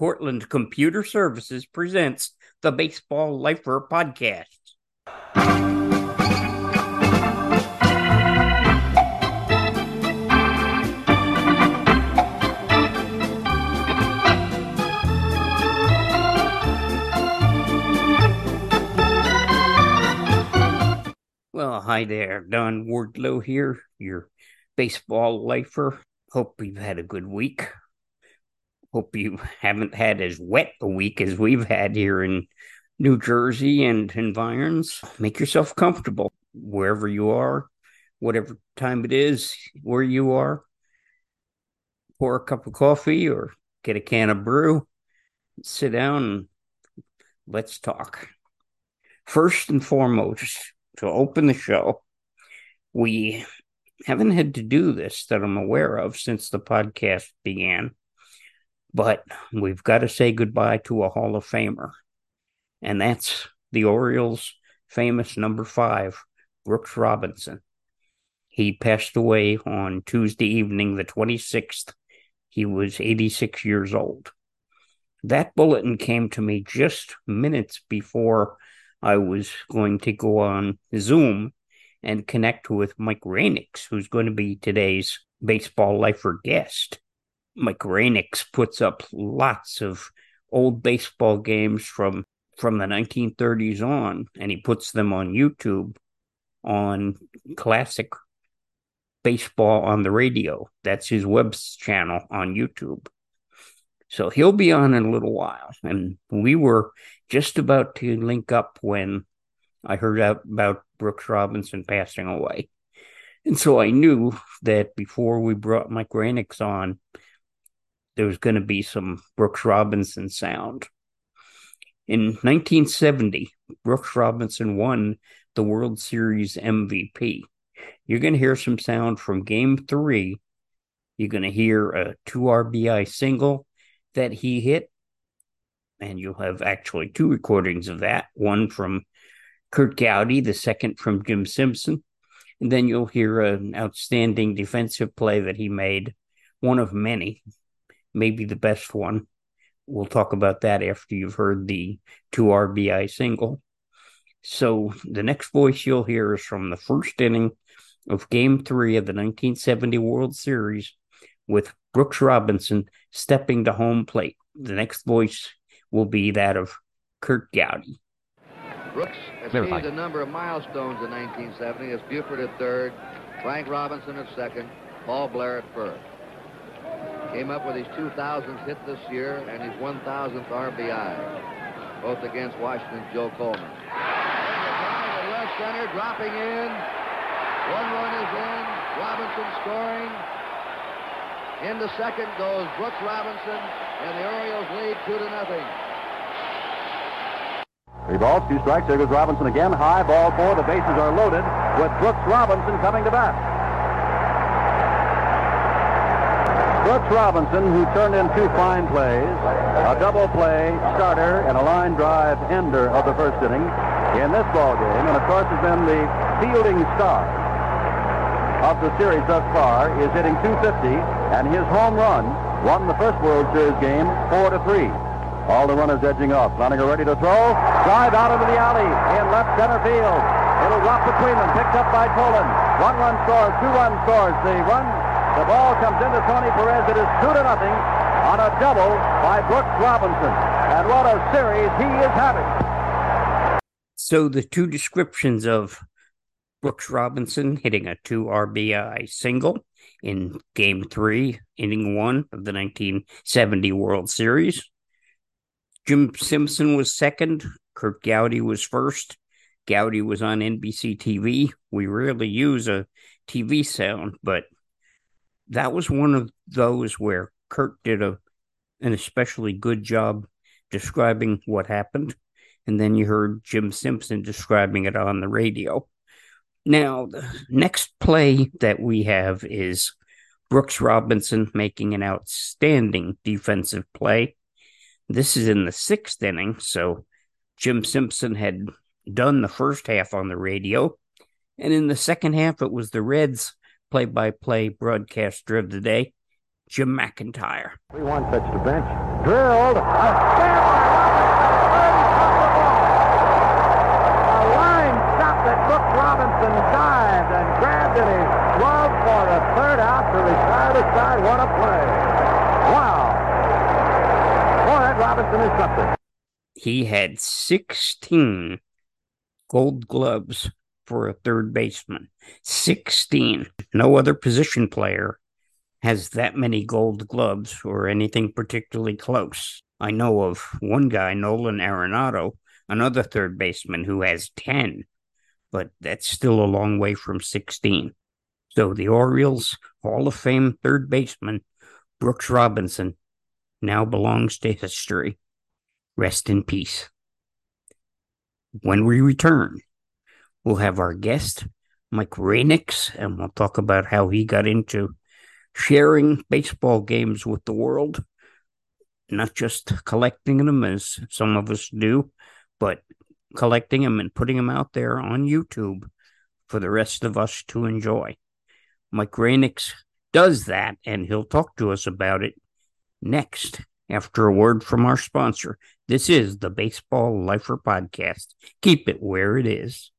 Cortland Computer Services presents the Baseball Lifer podcast. Well, hi there, Don Wardlow here, your baseball lifer. Hope you've had a good week. Hope you haven't had as wet a week as we've had here in New Jersey and environs. Make yourself comfortable wherever you are, whatever time it is where you are. Pour a cup of coffee or get a can of brew, sit down, and let's talk. First and foremost, to open the show, we haven't had to do this that I'm aware of since the podcast began but we've got to say goodbye to a Hall of Famer, and that's the Orioles' famous number five, Brooks Robinson. He passed away on Tuesday evening, the 26th. He was 86 years old. That bulletin came to me just minutes before I was going to go on Zoom and connect with Mike Reynics, who's going to be today's baseball lifer guest. Mike Reynics puts up lots of old baseball games from from the 1930s on, and he puts them on YouTube on classic baseball on the radio. That's his web channel on YouTube. So he'll be on in a little while. And we were just about to link up when I heard out about Brooks Robinson passing away. And so I knew that before we brought Mike Reynics on, there was going to be some Brooks Robinson sound. In 1970, Brooks Robinson won the World Series MVP. You're going to hear some sound from game three. You're going to hear a two RBI single that he hit. And you'll have actually two recordings of that one from Curt Gowdy, the second from Jim Simpson. And then you'll hear an outstanding defensive play that he made, one of many, maybe the best one. We'll talk about that after you've heard the two RBI single. So the next voice you'll hear is from the first inning of Game Three of the 1970 World Series, with Brooks Robinson stepping to home plate. The next voice will be that of Curt Gowdy. Brooks achieved a number of milestones in 1970 as Buford at third, Frank Robinson at second, Paul Blair at first. Came up with his 2,000th hit this year and his 1,000th RBI, both against Washington's Joe Coleman. left center, dropping in. One run is in. Robinson scoring. Into second goes Brooks Robinson, and the Orioles lead two to nothing. Three balls, two strikes. There goes Robinson again. High ball four. The bases are loaded with Brooks Robinson coming to bat. Brooks Robinson, who turned in two fine plays, a double play starter and a line drive ender of the first inning in this ball game, and of course has been the fielding star of the series thus far, is hitting 250, and his home run won the first World Series game four to three. All the runners edging off. Flanagan ready to throw. Drive out into the alley in left center field. It'll drop between them. Picked up by Tolan. One run scores. Two run scores. The run the ball comes into Tony Perez. It is two to nothing on a double by Brooks Robinson. And what a series he is having. So the two descriptions of Brooks Robinson hitting a two RBI single in game three, inning one of the 1970 World Series. Jim Simpson was second. Curt Gowdy was first. Gowdy was on NBC TV. We rarely use a TV sound, but that was one of those where Curt did a an especially good job describing what happened. And then you heard Jim Simpson describing it on the radio. Now, the next play that we have is Brooks Robinson making an outstanding defensive play. This is in the sixth inning, so Jim Simpson had done the first half on the radio. And in the second half, it was the Reds play by play broadcaster of the day, Jim McIntyre. 3 1 pitch to bench. Drilled. A A line stop that Brooks Robinson dived and grabbed in his glove for a third out to retire the side. What a play. Wow. Boy, that Robinson is something. He had 16 gold gloves for a third baseman. 16. No other position player has that many gold gloves or anything particularly close. I know of one guy, Nolan Arenado, another third baseman who has 10, but that's still a long way from 16. So the Orioles Hall of Fame third baseman, Brooks Robinson, now belongs to history. Rest in peace. When we return, we'll have our guest, Mike Reynics, and we'll talk about how he got into sharing baseball games with the world, not just collecting them as some of us do, but collecting them and putting them out there on YouTube for the rest of us to enjoy. Mike Reynics does that, and he'll talk to us about it next after a word from our sponsor. This is the Baseball Lifer Podcast. Keep it where it is.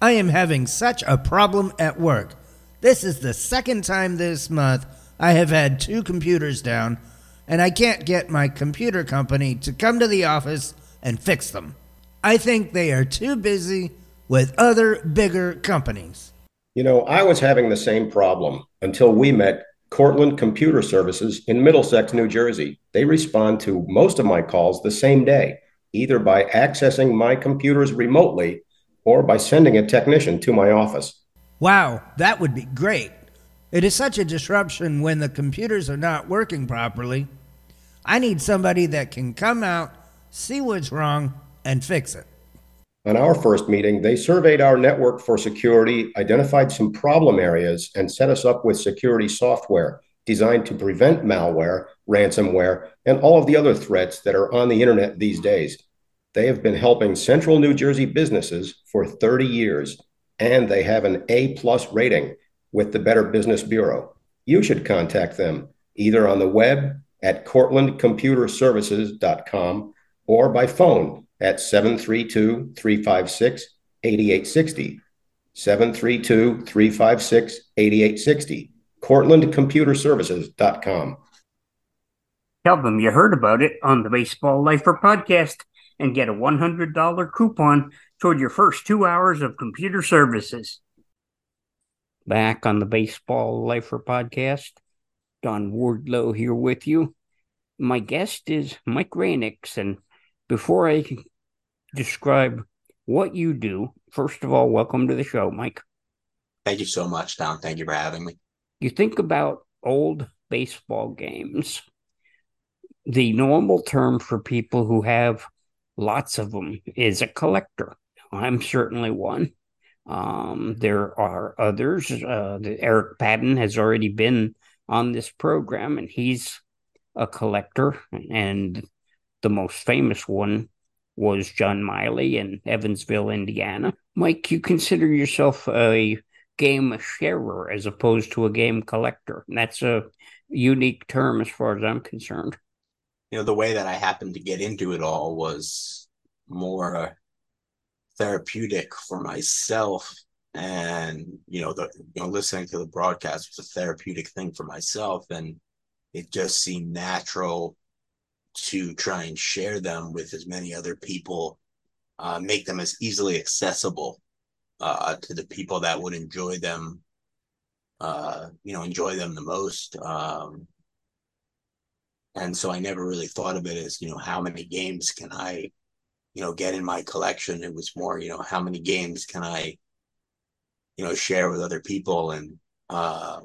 I am having such a problem at work. This is the second time this month I have had two computers down, and I can't get my computer company to come to the office and fix them. I think they are too busy with other bigger companies. You know, I was having the same problem until we met Cortland Computer Services in Middlesex, New Jersey. They respond to most of my calls the same day, either by accessing my computers remotely or by sending a technician to my office. Wow, that would be great. It is such a disruption when the computers are not working properly. I need somebody that can come out, see what's wrong, and fix it. On our first meeting, they surveyed our network for security, identified some problem areas, and set us up with security software designed to prevent malware, ransomware, and all of the other threats that are on the internet these days. They have been helping central New Jersey businesses for 30 years, and they have an A plus rating with the Better Business Bureau. You should contact them either on the web at cortlandcomputerservices.com or by phone at 732 356 8860. 732 356 8860. CortlandComputerServices.com. Tell them you heard about it on the Baseball Lifer podcast and get a $100 coupon toward your first two hours of computer services. Back on the Baseball Lifer podcast, Don Wardlow here with you. My guest is Mike Reynics, and before I describe what you do, first of all, welcome to the show, Mike. Thank you so much, Don. Thank you for having me. You think about old baseball games, the normal term for people who have lots of them is a collector. I'm certainly one. Um, there are others. Uh, Eric Patton has already been on this program, and he's a collector. And the most famous one was John Miley in Evansville, Indiana. Mike, you consider yourself a game sharer as opposed to a game collector. And that's a unique term as far as I'm concerned you know, the way that I happened to get into it all was more therapeutic for myself. And, you know, the, you know, listening to the broadcast was a therapeutic thing for myself. And it just seemed natural to try and share them with as many other people, uh, make them as easily accessible uh, to the people that would enjoy them, uh, you know, enjoy them the most. Um, and so I never really thought of it as you know how many games can I you know get in my collection? It was more you know how many games can I you know share with other people? And uh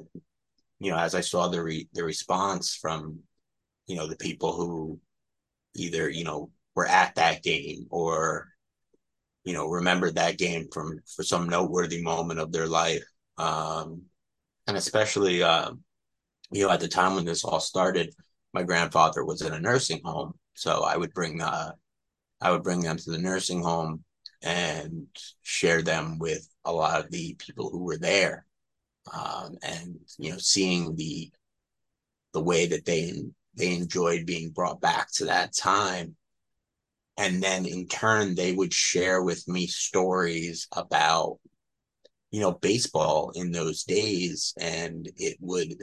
you know as I saw the re- the response from you know the people who either you know were at that game or you know remembered that game from for some noteworthy moment of their life. Um and especially uh you know at the time when this all started my grandfather was in a nursing home, so I would bring uh, I would bring them to the nursing home and share them with a lot of the people who were there, um, and you know, seeing the the way that they they enjoyed being brought back to that time. And then in turn, they would share with me stories about, you know, baseball in those days. And it would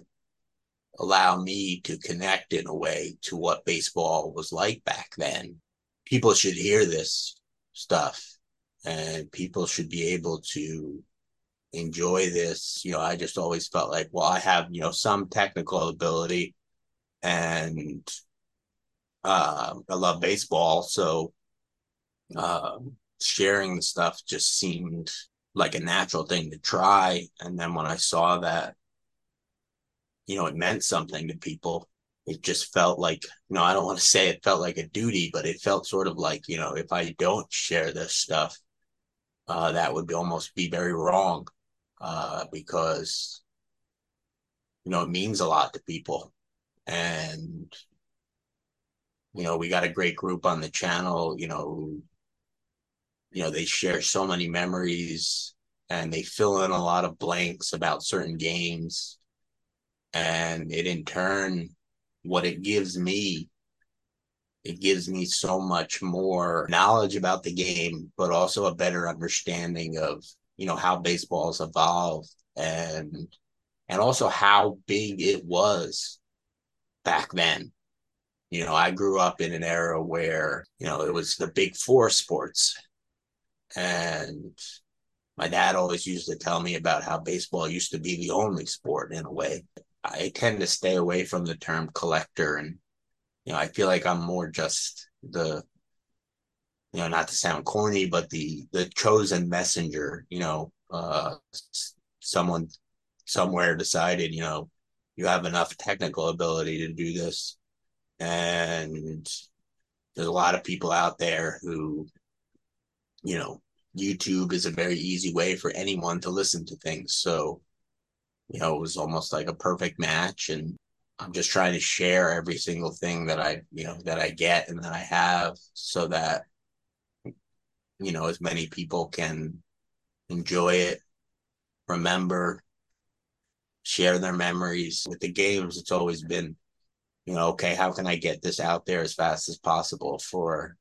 allow me to connect in a way to what baseball was like back then. People should hear this stuff and people should be able to enjoy this. You know, I just always felt like, well, I have, you know, some technical ability and uh, I love baseball. So uh, sharing the stuff just seemed like a natural thing to try. And then when I saw that, you know, it meant something to people, it just felt like, you know, I don't want to say it felt like a duty, but it felt sort of like, you know, if I don't share this stuff, uh, that would be almost be very wrong uh, because, you know, it means a lot to people. And you know we got a great group on the channel you know you know they share so many memories and they fill in a lot of blanks about certain games and it in turn what it gives me it gives me so much more knowledge about the game but also a better understanding of you know how baseball's evolved and and also how big it was back then. You know, I grew up in an era where, you know, it was the big four sports. And my dad always used to tell me about how baseball used to be the only sport in a way. I tend to stay away from the term collector and you know, I feel like I'm more just the you know, not to sound corny, but the the chosen messenger, you know, uh someone somewhere decided, you know, you have enough technical ability to do this. And there's a lot of people out there who, you know, YouTube is a very easy way for anyone to listen to things. So, you know, it was almost like a perfect match. And I'm just trying to share every single thing that I, you know, that I get and that I have so that, you know, as many people can enjoy it, remember, share their memories with the games. It's always been, you know, okay, how can I get this out there as fast as possible for,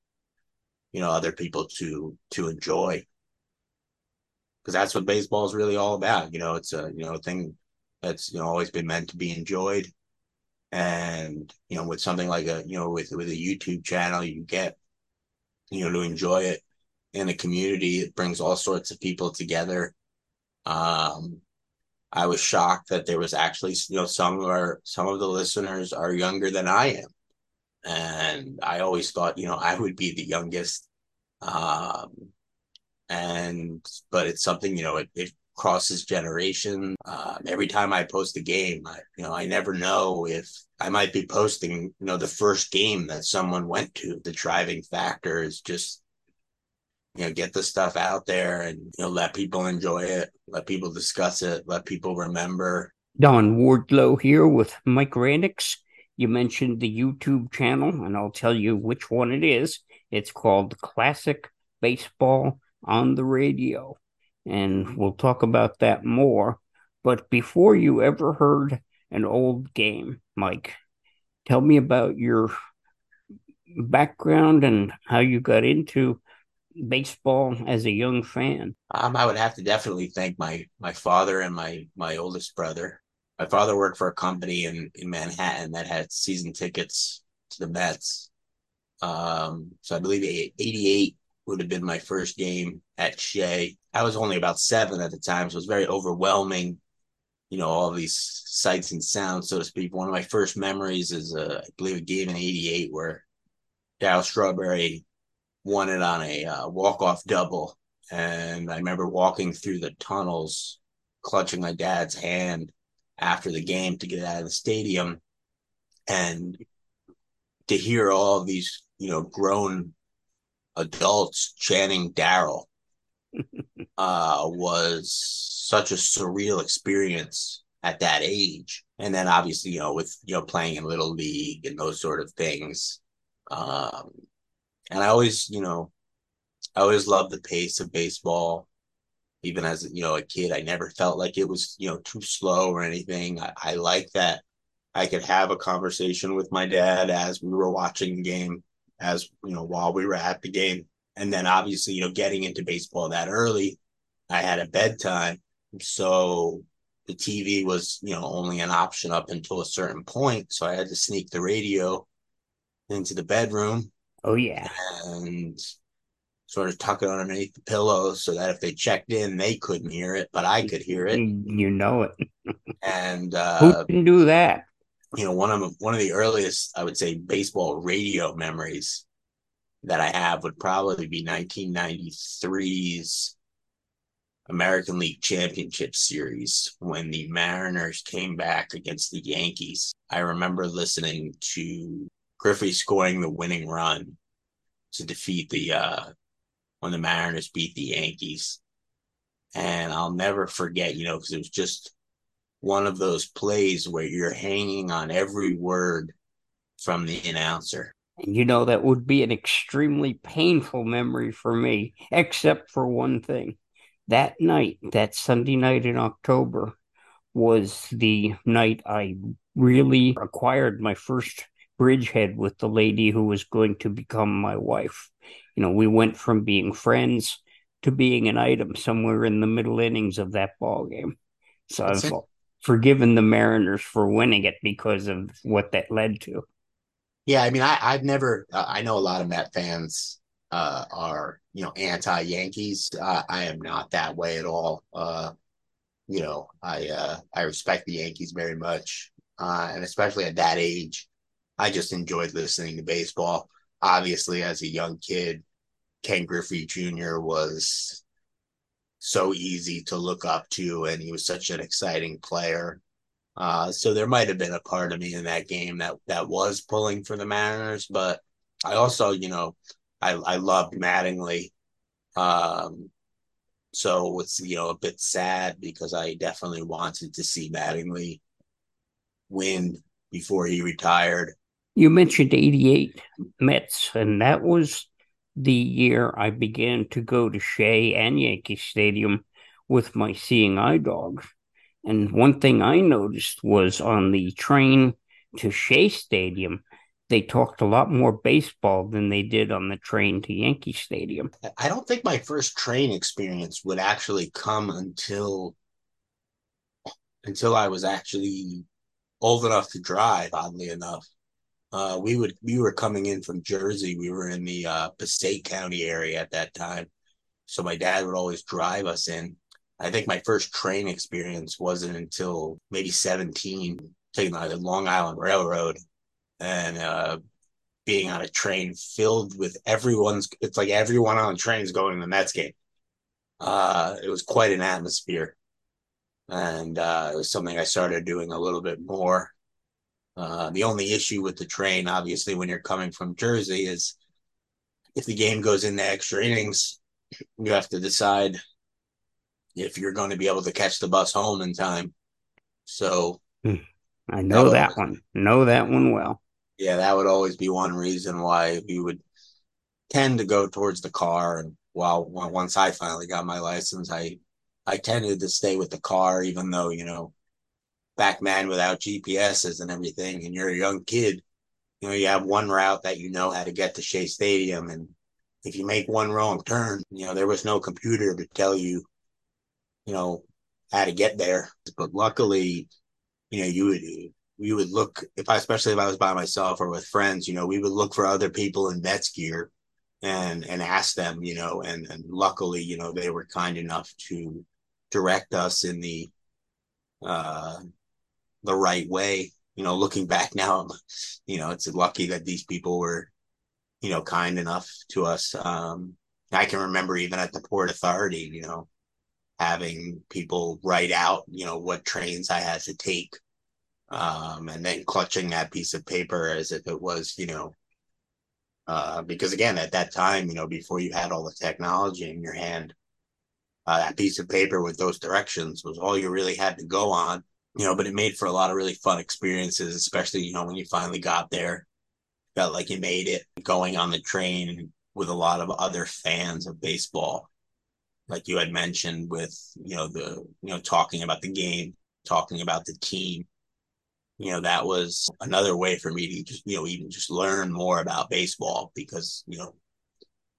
you know, other people to to enjoy? Because that's what baseball is really all about. You know, it's a you know thing that's you know always been meant to be enjoyed. And you know, with something like a you know with with a YouTube channel, you get you know to enjoy it in a community. It brings all sorts of people together. Um, I was shocked that there was actually, you know, some are some of the listeners are younger than I am, and I always thought, you know, I would be the youngest. Um, and but it's something, you know, it, it crosses generation. Uh, every time I post a game, I, you know, I never know if I might be posting, you know, the first game that someone went to. The driving factor is just you know, get the stuff out there and, you know, let people enjoy it, let people discuss it, let people remember. Don Wardlow here with Mike Reynics. You mentioned the YouTube channel, and I'll tell you which one it is. It's called Classic Baseball on the Radio. And we'll talk about that more. But before you ever heard an old game, Mike, tell me about your background and how you got into baseball as a young fan? Um, I would have to definitely thank my my father and my my oldest brother. My father worked for a company in in Manhattan that had season tickets to the Mets. Um, so I believe '88 would have been my first game at Shea. I was only about seven at the time, so it was very overwhelming. You know, all these sights and sounds, so to speak. One of my first memories is, uh, I believe, a game in '88 where Darryl Strawberry won it on a uh, walk off double. And I remember walking through the tunnels, clutching my dad's hand after the game to get out of the stadium. And to hear all these, you know, grown adults chanting Daryl uh, was such a surreal experience at that age. And then obviously, you know, with, you know, playing in Little League and those sort of things, um, and I always, you know, I always loved the pace of baseball. Even as you know a kid, I never felt like it was you know too slow or anything. I, I like that I could have a conversation with my dad as we were watching the game, as you know, while we were at the game. And then obviously, you know, getting into baseball that early, I had a bedtime. So the TV was, you know, only an option up until a certain point. So I had to sneak the radio into the bedroom. Oh yeah. And sort of tuck it underneath the pillow so that if they checked in, they couldn't hear it, but I could hear it. You know it. and uh, who can do that? You know, one of one of the earliest, I would say, baseball radio memories that I have would probably be 1993's American League Championship Series when the Mariners came back against the Yankees. I remember listening to Griffey scoring the winning run to defeat the uh, when the Mariners beat the Yankees. And I'll never forget, you know, because it was just one of those plays where you're hanging on every word from the announcer. And you know, that would be an extremely painful memory for me, except for one thing. That night, that Sunday night in October, was the night I really acquired my first bridgehead with the lady who was going to become my wife. You know, we went from being friends to being an item somewhere in the middle innings of that ball game. So That's I've it. Forgiven the Mariners for winning it because of what that led to. Yeah, I mean, I, I've never. Uh, I know a lot of Met fans uh, are you know anti Yankees. Uh, I am not that way at all. Uh, you know, I uh, I respect the Yankees very much, uh, and especially at that age, I just enjoyed listening to baseball. Obviously, as a young kid, Ken Griffey Jr. was so easy to look up to, and he was such an exciting player. Uh, so there might have been a part of me in that game that that was pulling for the Mariners, but I also, you know, I I loved Mattingly. Um, so it's you know a bit sad because I definitely wanted to see Mattingly win before he retired. You mentioned 88 Mets, and that was the year I began to go to Shea and Yankee Stadium with my seeing eye dogs. And one thing I noticed was on the train to Shea Stadium, they talked a lot more baseball than they did on the train to Yankee Stadium. I don't think my first train experience would actually come until until I was actually old enough to drive, oddly enough. Uh, we would we were coming in from Jersey. We were in the uh, Passaic County area at that time, so my dad would always drive us in. I think my first train experience wasn't until maybe seventeen, taking the Long Island Railroad, and uh, being on a train filled with everyone's. It's like everyone on the train is going to the Mets game. Uh, it was quite an atmosphere, and uh, it was something I started doing a little bit more uh, the only issue with the train, obviously, when you're coming from Jersey, is if the game goes into extra innings, you have to decide if you're going to be able to catch the bus home in time. So hmm. I know that, that one. Know that one well. Yeah, that would always be one reason why we would tend to go towards the car. And while once I finally got my license, I I tended to stay with the car, even though you know back man without GPSs and everything, and you're a young kid, you know, you have one route that you know how to get to Shea Stadium. And if you make one wrong turn, you know, there was no computer to tell you, you know, how to get there. But luckily, you know, you would we would look if I especially if I was by myself or with friends, you know, we would look for other people in Mets gear and and ask them, you know, and and luckily, you know, they were kind enough to direct us in the uh the right way. You know, looking back now, you know, it's lucky that these people were, you know, kind enough to us. Um, I can remember even at the Port Authority, you know, having people write out, you know, what trains I had to take. Um, and then clutching that piece of paper as if it was, you know, uh, because again, at that time, you know, before you had all the technology in your hand, uh, that piece of paper with those directions was all you really had to go on you know, but it made for a lot of really fun experiences, especially, you know, when you finally got there, felt like you made it going on the train with a lot of other fans of baseball. Like you had mentioned with, you know, the, you know, talking about the game, talking about the team. you know, that was another way for me to just, you know, even just learn more about baseball because, you know,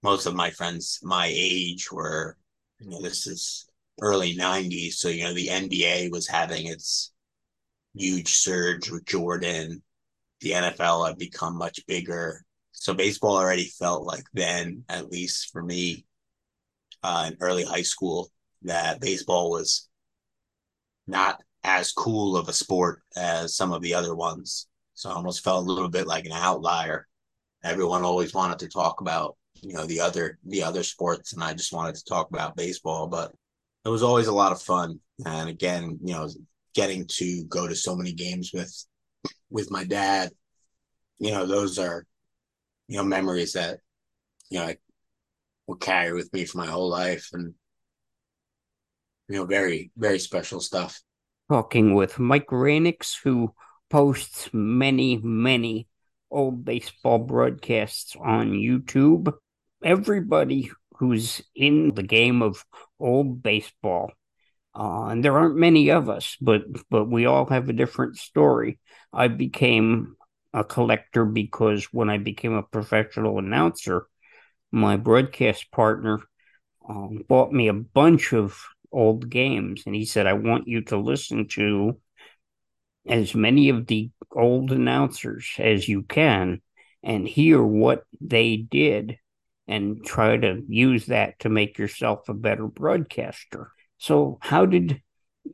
most of my friends my age were, you know, this is early 90s. So, you know, the NBA was having its huge surge with Jordan. The NFL had become much bigger. So baseball already felt like then, at least for me, uh, in early high school, that baseball was not as cool of a sport as some of the other ones. So I almost felt a little bit like an outlier. Everyone always wanted to talk about, you know, the other the other sports, and I just wanted to talk about baseball. But it was always a lot of fun. And again, you know, getting to go to so many games with with my dad, you know, those are, you know, memories that, you know, I will carry with me for my whole life. And you know, very, very special stuff. Talking with Mike Reynics, who posts many, many old baseball broadcasts on YouTube. Everybody who's in the game of old baseball, uh, and there aren't many of us, but but we all have a different story. I became a collector because when I became a professional announcer, my broadcast partner um, bought me a bunch of old games. And he said, I want you to listen to as many of the old announcers as you can and hear what they did and try to use that to make yourself a better broadcaster. So how did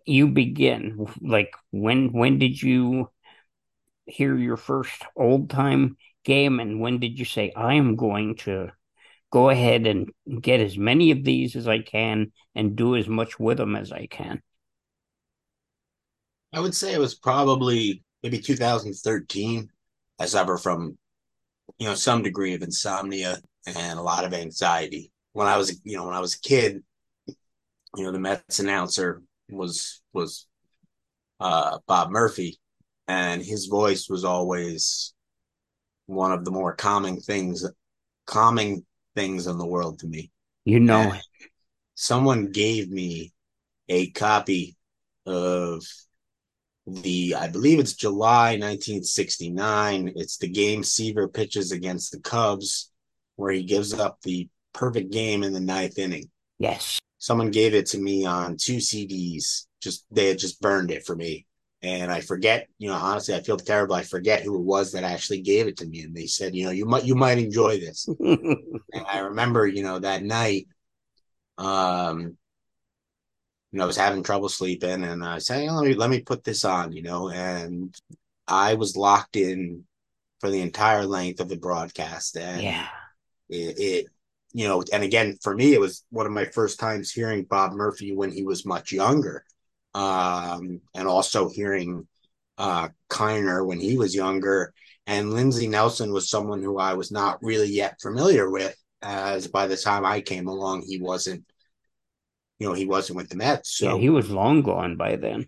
you begin? Like when when did you hear your first old time game and when did you say I am going to go ahead and get as many of these as I can and do as much with them as I can. I would say it was probably maybe 2013. I suffer from, you know, some degree of insomnia and a lot of anxiety. When I was, you know, when I was a kid, you know, the Mets announcer was was uh, Bob Murphy, and his voice was always one of the more calming things, calming things in the world to me. You know, and someone gave me a copy of the, I believe it's July 1969. It's the game Seaver pitches against the Cubs, where he gives up the perfect game in the ninth inning. Yes. Someone gave it to me on two CDs. Just they had just burned it for me and I forget, you know, honestly, I feel terrible. I forget who it was that actually gave it to me, and they said, you know, you might you might enjoy this. and I remember, you know, that night, um, you know, I was having trouble sleeping, and I said, hey, let me let me put this on, you know, and I was locked in for the entire length of the broadcast, and yeah, it, it you know, and again, for me, it was one of my first times hearing Bob Murphy when he was much younger um, and also hearing uh, Kiner when he was younger. And Lindsey Nelson was someone who I was not really yet familiar with, as by the time I came along, he wasn't, you know, he wasn't with the Mets. So yeah, he was long gone by then.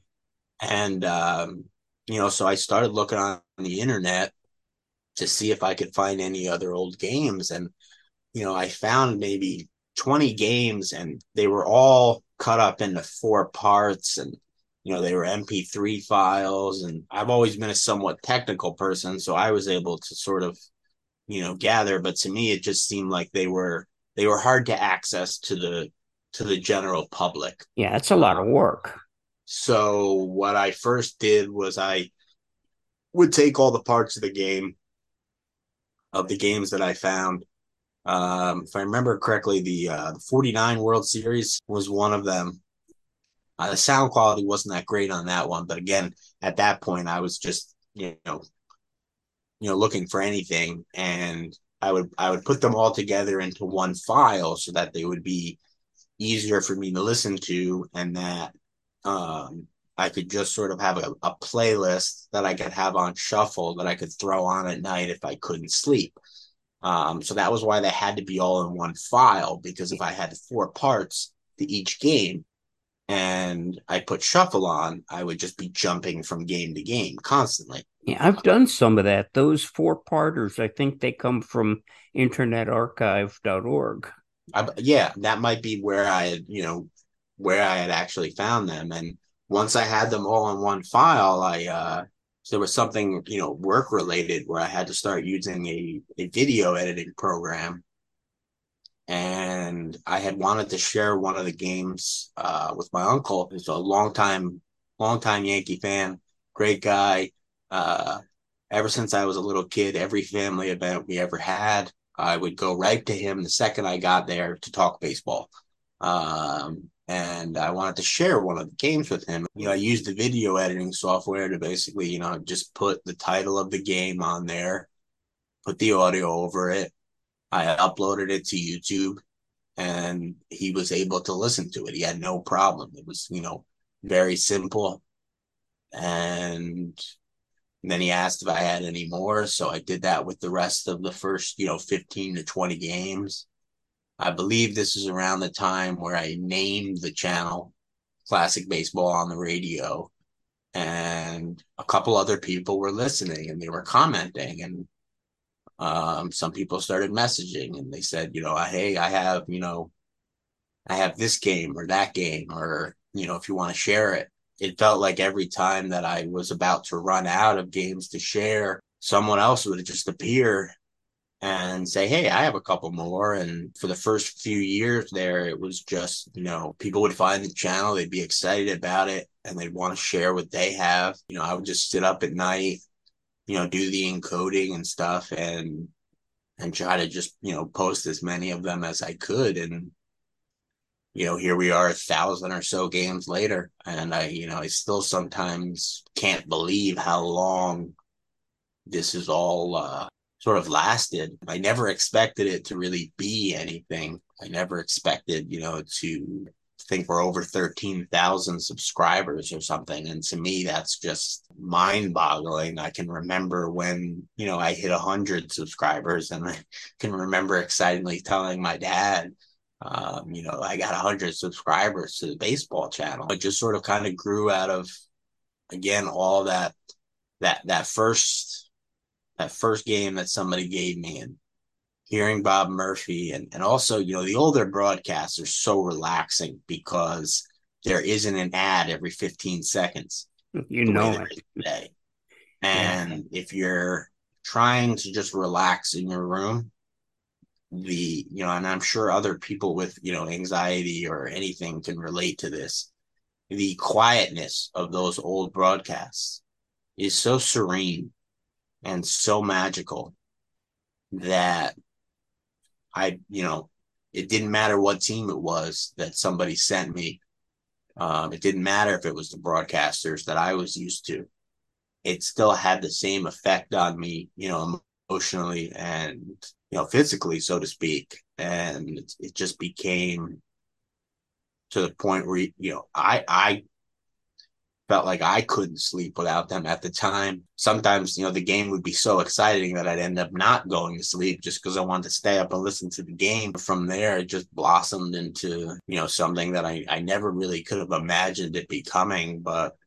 And um, you know, so I started looking on the internet to see if I could find any other old games, and you know, I found maybe 20 games, and they were all cut up into four parts and you know they were mp3 files and i've always been a somewhat technical person so i was able to sort of you know gather but to me it just seemed like they were they were hard to access to the to the general public. Yeah it's a lot of work. So what i first did was i would take all the parts of the game of the games that i found um, if I remember correctly, the uh, 49 World Series was one of them. Uh, the sound quality wasn't that great on that one, but again, at that point, I was just you know, you know, looking for anything, and I would I would put them all together into one file so that they would be easier for me to listen to, and that um, I could just sort of have a, a playlist that I could have on shuffle that I could throw on at night if I couldn't sleep. Um, so that was why they had to be all in one file because if I had four parts to each game and I put shuffle on, I would just be jumping from game to game constantly. Yeah, I've done some of that. Those four parters, I think they come from internetarchive.org. I, yeah, that might be where I had, you know, where I had actually found them. And once I had them all in one file, I uh, So there was something, you know, work related where I had to start using a, a video editing program. And I had wanted to share one of the games uh, with my uncle. He's a long time, long time Yankee fan, great guy. Uh, ever since I was a little kid, every family event we ever had, I would go right to him the second I got there to talk baseball. Um, and I wanted to share one of the games with him. You know, I used the video editing software to basically, you know, just put the title of the game on there, put the audio over it. I uploaded it to YouTube and he was able to listen to it. He had no problem. It was, you know, very simple. And then he asked if I had any more. So I did that with the rest of the first, you know, 15 to 20 games. I believe this is around the time where I named the channel Classic Baseball on the radio. And a couple other people were listening and they were commenting. And um, some people started messaging and they said, you know, hey, I have, you know, I have this game or that game, or, you know, if you want to share it. It felt like every time that I was about to run out of games to share, someone else would just appear and say, Hey, I have a couple more. And for the first few years there, it was just, you know, people would find the channel, they'd be excited about it and they'd want to share what they have. You know, I would just sit up at night, you know, do the encoding and stuff and, and try to just, you know, post as many of them as I could. And, you know, here we are a thousand or so games later. And I, you know, I still sometimes can't believe how long this is all, uh, sort of lasted. I never expected it to really be anything. I never expected, you know, to think we're over 13,000 subscribers or something. And to me, that's just mind boggling. I can remember when, you know, I hit 100 subscribers and I can remember excitedly telling my dad, um, you know, I got 100 subscribers to the baseball channel. It just sort of kind of grew out of, again, all that, that, that first that first game that somebody gave me and hearing Bob Murphy and, and also, you know, the older broadcasts are so relaxing because there isn't an ad every 15 seconds. You know it. Today. And yeah. if you're trying to just relax in your room, the, you know, and I'm sure other people with, you know, anxiety or anything can relate to this. The quietness of those old broadcasts is so serene and so magical that I, you know, it didn't matter what team it was that somebody sent me. Um, it didn't matter if it was the broadcasters that I was used to. It still had the same effect on me, you know, emotionally and, you know, physically, so to speak. And it, it just became to the point where, you know, I, I felt like I couldn't sleep without them at the time. Sometimes, you know, the game would be so exciting that I'd end up not going to sleep just because I wanted to stay up and listen to the game. From there, it just blossomed into, you know, something that I, I never really could have imagined it becoming. But,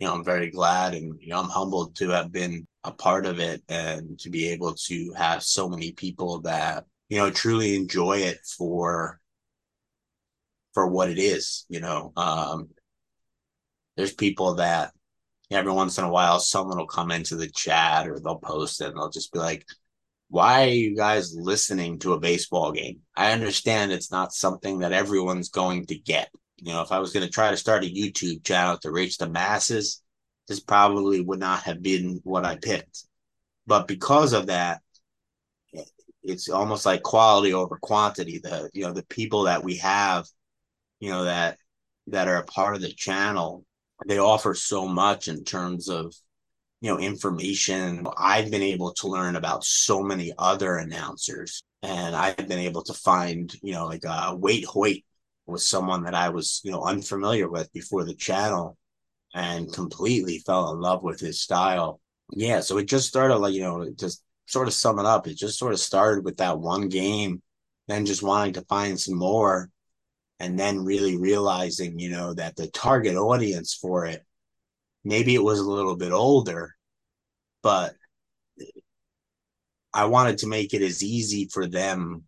you know, I'm very glad and, you know, I'm humbled to have been a part of it and to be able to have so many people that, you know, truly enjoy it for for what it is, you know. Um, there's people that every once in a while someone will come into the chat or they'll post it and they'll just be like, why are you guys listening to a baseball game? I understand it's not something that everyone's going to get. You know, if I was going to try to start a YouTube channel to reach the masses, this probably would not have been what I picked. But because of that, it's almost like quality over quantity. The you know the people that we have, you know that that are a part of the channel they offer so much in terms of you know information. I've been able to learn about so many other announcers and i've been able to find you know like uh Waite Hoyt was someone that i was you know unfamiliar with before the channel and completely fell in love with his style. Yeah so it just started like you know just sort of sum it up. It just sort of started with that one game then just wanting to find some more and then really realizing, you know, that the target audience for it, maybe it was a little bit older, but I wanted to make it as easy for them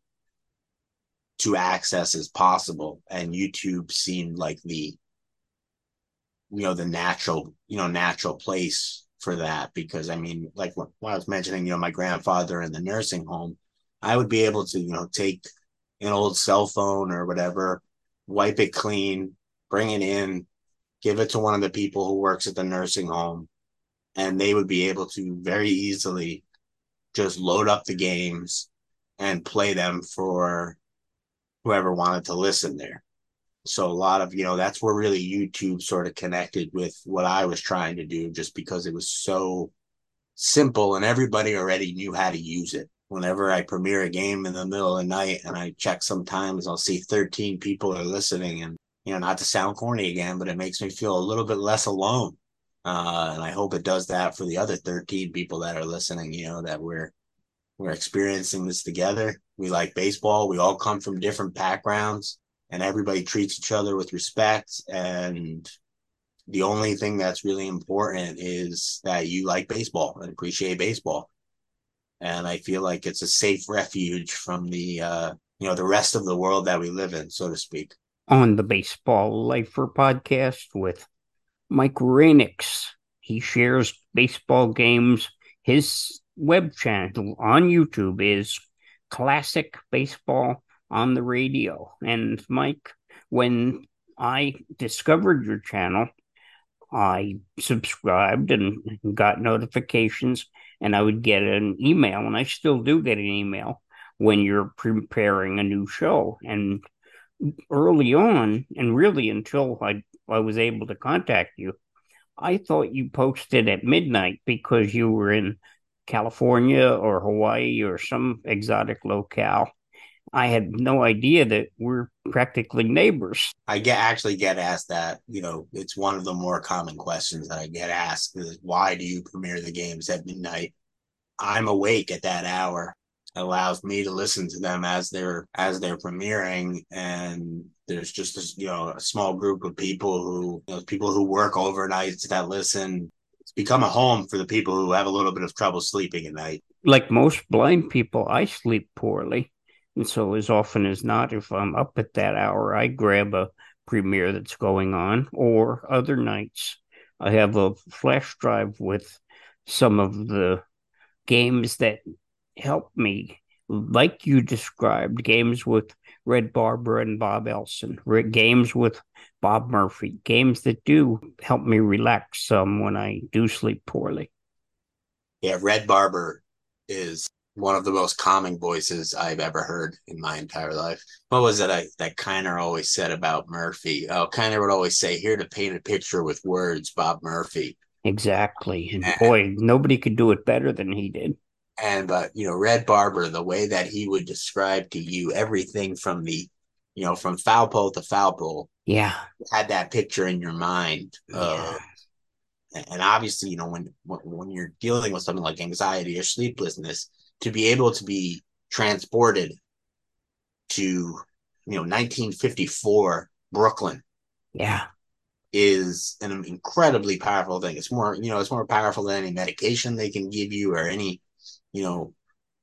to access as possible. And YouTube seemed like the, you know, the natural, you know, natural place for that because I mean, like when I was mentioning, you know, my grandfather in the nursing home, I would be able to, you know, take an old cell phone or whatever, wipe it clean, bring it in, give it to one of the people who works at the nursing home, and they would be able to very easily just load up the games and play them for whoever wanted to listen there. So a lot of, you know, that's where really YouTube sort of connected with what I was trying to do just because it was so simple and everybody already knew how to use it. Whenever I premiere a game in the middle of the night and I check sometimes, I'll see 13 people are listening and, you know, not to sound corny again, but it makes me feel a little bit less alone. Uh, and I hope it does that for the other 13 people that are listening, you know, that we're, we're experiencing this together. We like baseball. We all come from different backgrounds and everybody treats each other with respect and the only thing that's really important is that you like baseball and appreciate baseball and i feel like it's a safe refuge from the uh you know the rest of the world that we live in so to speak on the baseball lifer podcast with mike Reynics. he shares baseball games his web channel on youtube is classic baseball on the radio. And Mike, when I discovered your channel, I subscribed and got notifications, and I would get an email, and I still do get an email when you're preparing a new show. And early on, and really until I, I was able to contact you, I thought you posted at midnight because you were in California or Hawaii or some exotic locale I had no idea that we're practically neighbors. I get actually get asked that. You know, it's one of the more common questions that I get asked is why do you premiere the games at midnight? I'm awake at that hour. It allows me to listen to them as they're as they're premiering and there's just a, you know a small group of people who you know, people who work overnights that listen it's become a home for the people who have a little bit of trouble sleeping at night like most blind people i sleep poorly and so, as often as not, if I'm up at that hour, I grab a premiere that's going on, or other nights, I have a flash drive with some of the games that help me, like you described, games with Red Barber and Bob Elson, games with Bob Murphy, games that do help me relax some when I do sleep poorly. Yeah, Red Barber is one of the most calming voices I've ever heard in my entire life. What was it I, that Kiner always said about Murphy? Oh, Kiner would always say, "Here to paint a picture with words, Bob Murphy." Exactly, and, and boy, nobody could do it better than he did. And but you know, Red Barber, the way that he would describe to you everything from the, you know, from foul pole to foul pole. Yeah, had that picture in your mind. Yeah. and obviously, you know, when when you're dealing with something like anxiety or sleeplessness, to be able to be transported to you know 1954 Brooklyn. Yeah. Is an incredibly powerful thing. It's more, you know, it's more powerful than any medication they can give you or any, you know,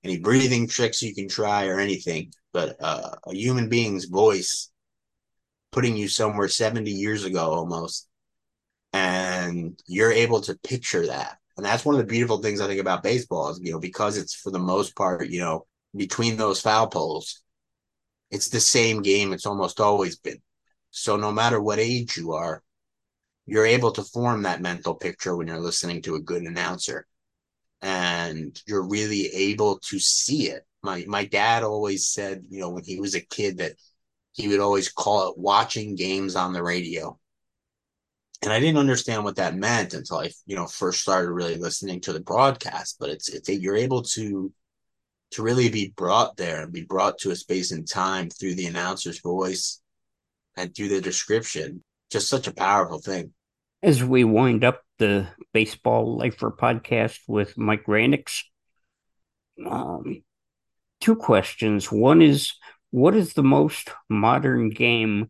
any breathing tricks you can try or anything. But uh, a human being's voice putting you somewhere 70 years ago almost, and you're able to picture that and that's one of the beautiful things I think about baseball is, you know, because it's for the most part, you know, between those foul poles, it's the same game it's almost always been. So no matter what age you are, you're able to form that mental picture when you're listening to a good announcer. And you're really able to see it. My my dad always said, you know, when he was a kid that he would always call it watching games on the radio and I didn't understand what that meant until I, you know, first started really listening to the broadcast. But it's it's you're able to to really be brought there and be brought to a space and time through the announcer's voice and through the description. Just such a powerful thing. As we wind up the Baseball Lifer podcast with Mike Reynics, um, two questions. One is, what is the most modern game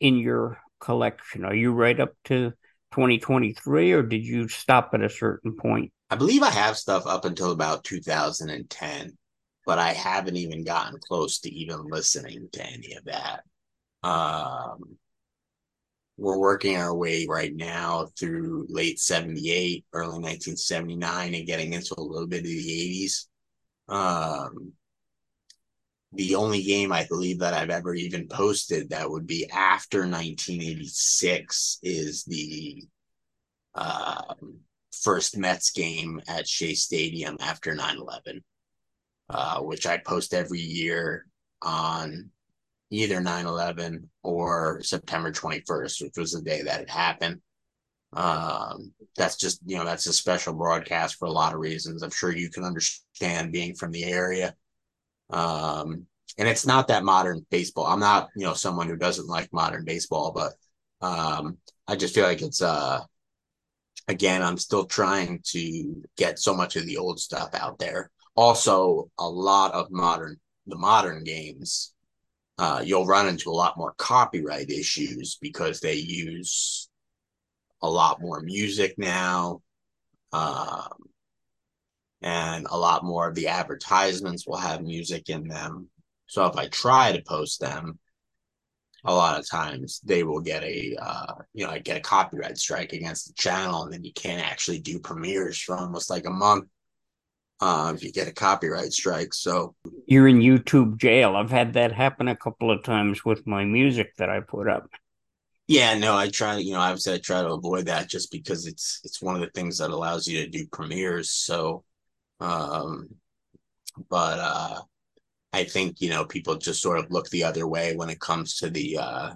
in your collection? Are you right up to 2023 or did you stop at a certain point? I believe I have stuff up until about 2010, but I haven't even gotten close to even listening to any of that. Um, we're working our way right now through late 78, early 1979, and getting into a little bit of the 80s. Um, the only game I believe that I've ever even posted that would be after 1986 is the um, first Mets game at Shea Stadium after 9 11, uh, which I post every year on either 9 11 or September 21st, which was the day that it happened. Um, that's just, you know, that's a special broadcast for a lot of reasons. I'm sure you can understand being from the area. Um, and it's not that modern baseball. I'm not, you know, someone who doesn't like modern baseball, but um, I just feel like it's uh again, I'm still trying to get so much of the old stuff out there. Also, a lot of modern the modern games, uh, you'll run into a lot more copyright issues because they use a lot more music now. Um, and a lot more of the advertisements will have music in them. So if I try to post them, a lot of times they will get a uh, you know I get a copyright strike against the channel, and then you can't actually do premieres for almost like a month uh, if you get a copyright strike. So you're in YouTube jail. I've had that happen a couple of times with my music that I put up. Yeah, no, I try to, you know, obviously I try to avoid that just because it's it's one of the things that allows you to do premieres. So um but uh I think you know people just sort of look the other way when it comes to the uh,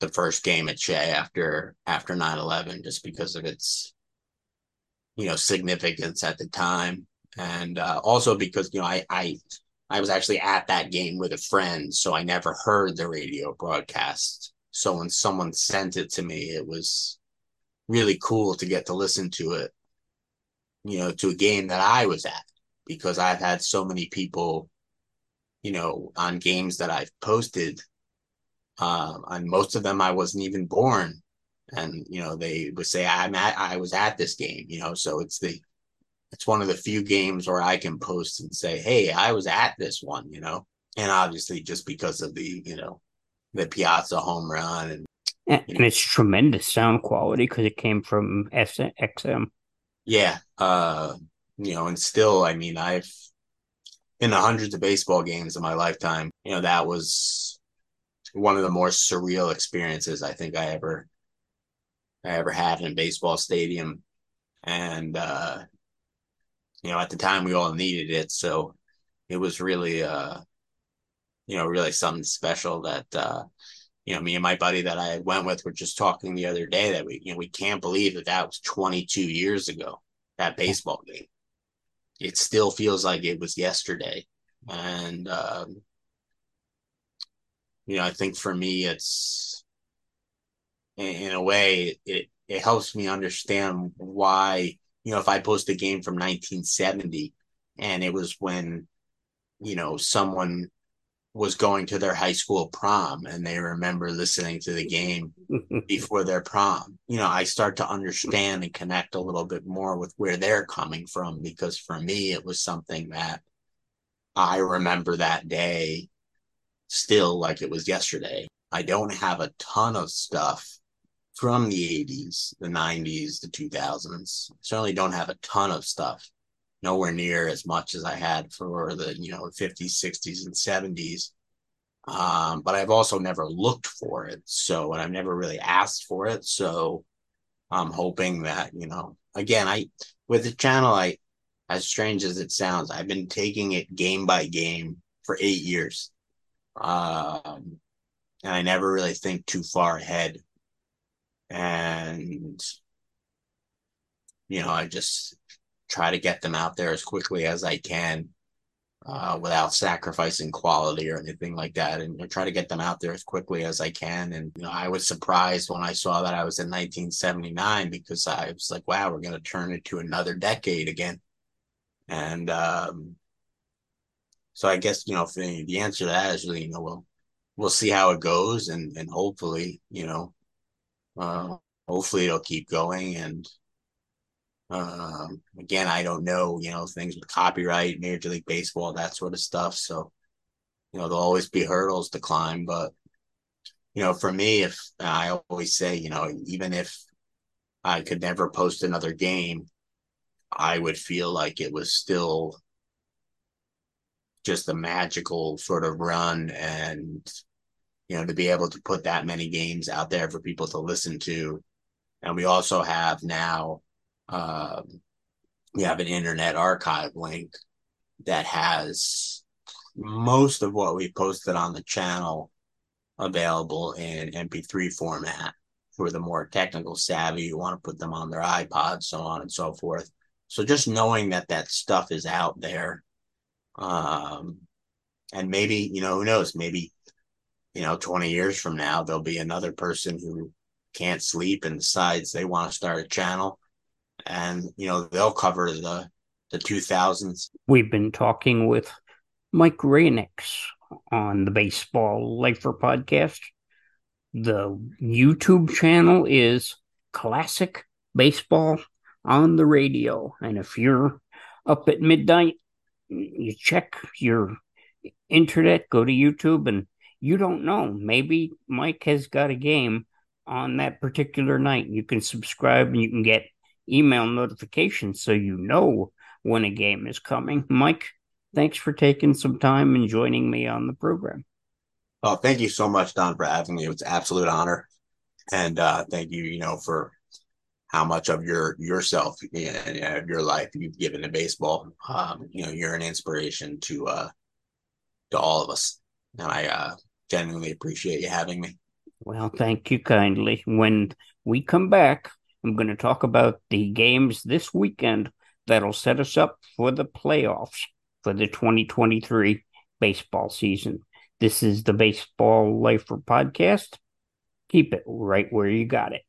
the first game at Shea after after 9-11 just because of its you know significance at the time. And uh, also because you know I I I was actually at that game with a friend so I never heard the radio broadcast. So when someone sent it to me it was really cool to get to listen to it you know to a game that I was at because I've had so many people you know, on games that I've posted. Uh, on most of them, I wasn't even born, and you know, they would say I'm at, I was at this game. You know, so it's the, it's one of the few games where I can post and say, hey, I was at this one. You know, and obviously just because of the, you know, the Piazza home run and. And, and it's tremendous sound quality because it came from XM. Yeah, uh, you know, and still, I mean, I've in the hundreds of baseball games in my lifetime, you know, that was one of the more surreal experiences I think I ever I ever had in a baseball stadium. And uh you know, at the time we all needed it. So it was really uh you know, really something special that uh you know, me and my buddy that I went with were just talking the other day that we, you know, we can't believe that that was 22 years ago, that baseball game it still feels like it was yesterday. And, um, you know, I think for me, it's in, a way, it, it helps me understand why, you know, if I post a game from 1970 and it was when, you know, someone was going to their high school prom and they remember listening to the game before their prom. You know, I start to understand and connect a little bit more with where they're coming from because for me, it was something that I remember that day still like it was yesterday. I don't have a ton of stuff from the 80s, the 90s, the 2000s. Certainly don't have a ton of stuff nowhere near as much as I had for the you know 50s, 60s, and 70s. Um, but I've also never looked for it, so and I've never really asked for it. So I'm hoping that you know, again, I with the channel, I as strange as it sounds, I've been taking it game by game for eight years, um, and I never really think too far ahead. And you know, I just try to get them out there as quickly as I can uh, without sacrificing quality or anything like that, and you know, try to get them out there as quickly as I can. And you know, I was surprised when I saw that I was in 1979 because I was like, "Wow, we're going to turn it to another decade again." And um, so I guess you know, the, the answer to that is really, you know, we'll we'll see how it goes, and and hopefully, you know, uh, hopefully it'll keep going and um, again, I don't know, you know, things with copyright, Major League Baseball, that sort of stuff. So, you know, there'll always be hurdles to climb, but you know, for me, if I always say, you know, even if I could never post another game, I would feel like it was still just a magical sort of run and you know to be able to put that many games out there for people to listen to and we also have now um, we have an internet archive link that has most of what we posted on the channel available in mp3 format for the more technical savvy. You want to put them on their ipods so on and so forth. So just knowing that that stuff is out there um, and maybe, you know, who knows, maybe, you know, 20 years from now, there'll be another person who can't sleep and decides they want to start a channel and, you know, they'll cover the, the 2000s. We've been talking with Mike Reynics on the Baseball Lifer podcast. The YouTube channel is Classic Baseball on the Radio. And if you're up at midnight you check your internet, go to YouTube, and you don't know. Maybe Mike has got a game on that particular night. You can subscribe and you can get email notifications so you know when a game is coming. Mike, thanks for taking some time and joining me on the program. Oh, thank you so much, Don, for having me. It's absolute honor. And uh, thank you, you know, for how much of your yourself and your life you've given to baseball. Um, you know, you're an inspiration to uh, to all of us, and I uh, genuinely appreciate you having me. Well, thank you kindly. When we come back, I'm going to talk about the games this weekend that'll set us up for the playoffs for the 2023 baseball season. This is the Baseball Lifer podcast. Keep it right where you got it.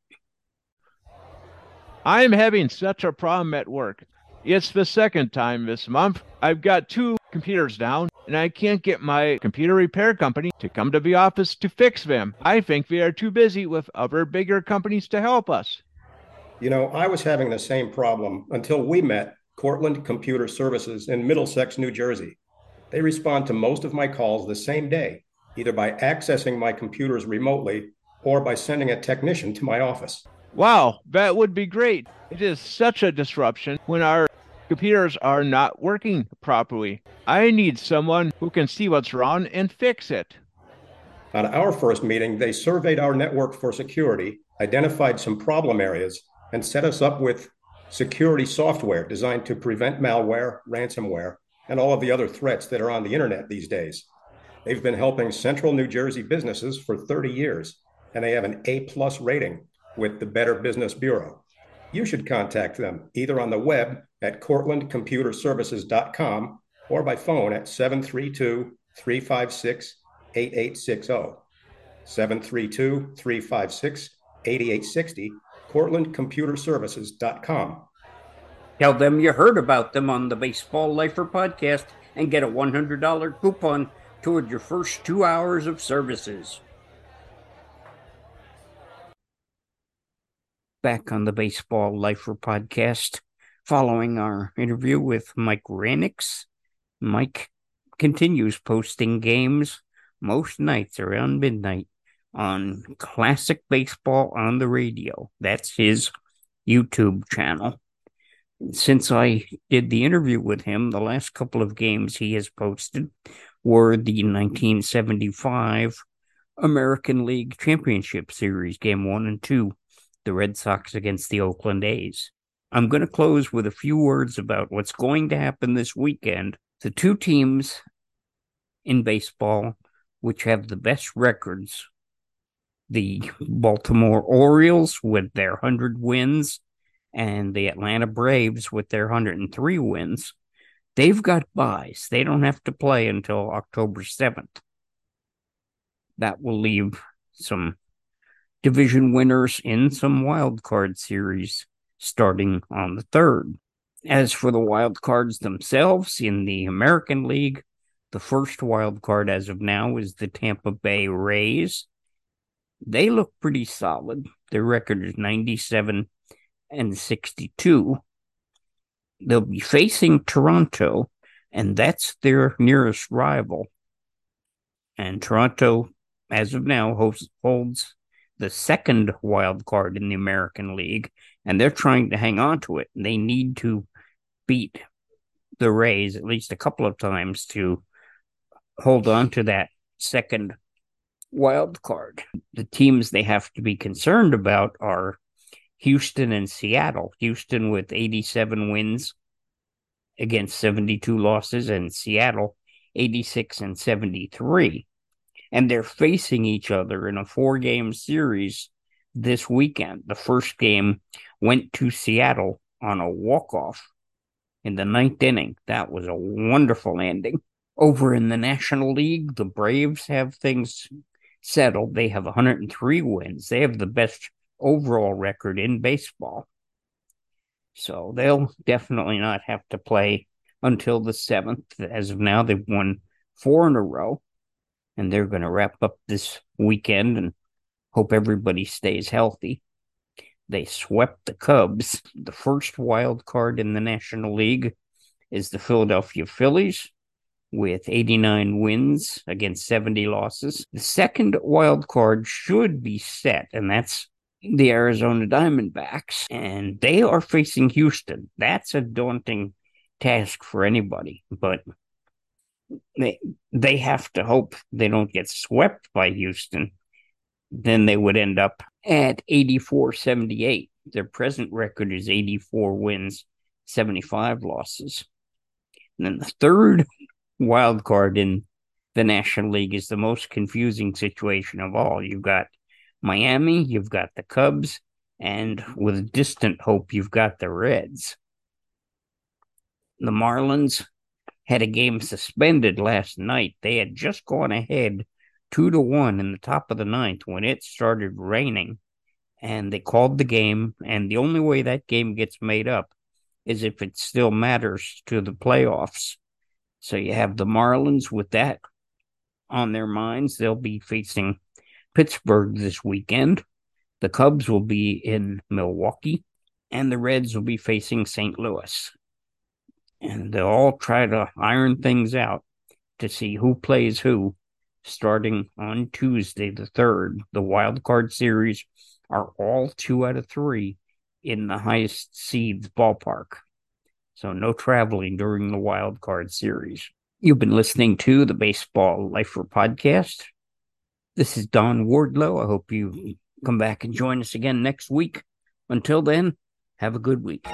I'm having such a problem at work. It's the second time this month. I've got two computers down, and I can't get my computer repair company to come to the office to fix them. I think they are too busy with other bigger companies to help us. You know, I was having the same problem until we met Cortland Computer Services in Middlesex, New Jersey. They respond to most of my calls the same day, either by accessing my computers remotely or by sending a technician to my office. Wow, that would be great. It is such a disruption when our computers are not working properly. I need someone who can see what's wrong and fix it. On our first meeting, they surveyed our network for security, identified some problem areas, and set us up with security software designed to prevent malware, ransomware, and all of the other threats that are on the internet these days. They've been helping central New Jersey businesses for 30 years, and they have an A plus rating with the Better Business Bureau. You should contact them either on the web at cortlandcomputerservices.com or by phone at 732 356 8860. 732 356 8860, cortlandcomputerservices.com. Tell them you heard about them on the Baseball Lifer podcast and get a $100 coupon toward your first two hours of services. back on the Baseball Lifer podcast following our interview with Mike Reynics. Mike continues posting games most nights around midnight on Classic Baseball on the Radio. That's his YouTube channel. Since I did the interview with him, the last couple of games he has posted were the 1975 American League Championship Series, Game 1 and 2 the Red Sox against the Oakland A's. I'm going to close with a few words about what's going to happen this weekend. The two teams in baseball which have the best records the Baltimore Orioles with their 100 wins and the Atlanta Braves with their 103 wins. They've got buys. They don't have to play until October 7th. That will leave some division winners in some wild card series starting on the 3rd. As for the wild cards themselves in the American League, the first wild card as of now is the Tampa Bay Rays. They look pretty solid. Their record is 97 and 62. They'll be facing Toronto, and that's their nearest rival. And Toronto as of now, hosts, holds the second wild card in the American League, and they're trying to hang on to it. They need to beat the Rays at least a couple of times to hold on to that second wild card. The teams they have to be concerned about are Houston and Seattle. Houston with 87 wins against 72 losses, and Seattle 86 and 73. And they're facing each other in a four game series this weekend. The first game went to Seattle on a walk off in the ninth inning. That was a wonderful ending. Over in the National League, the Braves have things settled. They have 103 wins. They have the best overall record in baseball. So they'll definitely not have to play until the seventh. As of now, they've won four in a row, and they're going to wrap up this weekend and hope everybody stays healthy. They swept the Cubs. The first wild card in the National League is the Philadelphia Phillies with 89 wins against 70 losses. The second wild card should be set, and that's the Arizona Diamondbacks, and they are facing Houston. That's a daunting task for anybody, but they they have to hope they don't get swept by Houston. Then they would end up at 84 78. Their present record is 84 wins, 75 losses. And then the third wild card in the National League is the most confusing situation of all. You've got Miami, you've got the Cubs, and with distant hope, you've got the Reds. The Marlins had a game suspended last night. They had just gone ahead two to one in the top of the ninth when it started raining, and they called the game. And the only way that game gets made up is if it still matters to the playoffs. So you have the Marlins with that on their minds. They'll be facing Pittsburgh this weekend. The Cubs will be in Milwaukee, and the Reds will be facing St. Louis. And they'll all try to iron things out to see who plays who starting on Tuesday, the 3rd. The wild card series are all two out of three in the highest seeds ballpark so no traveling during the wild card series. You've been listening to the Baseball Lifer podcast. This is Don Wardlow. I hope you come back and join us again next week. Until then, have a good week.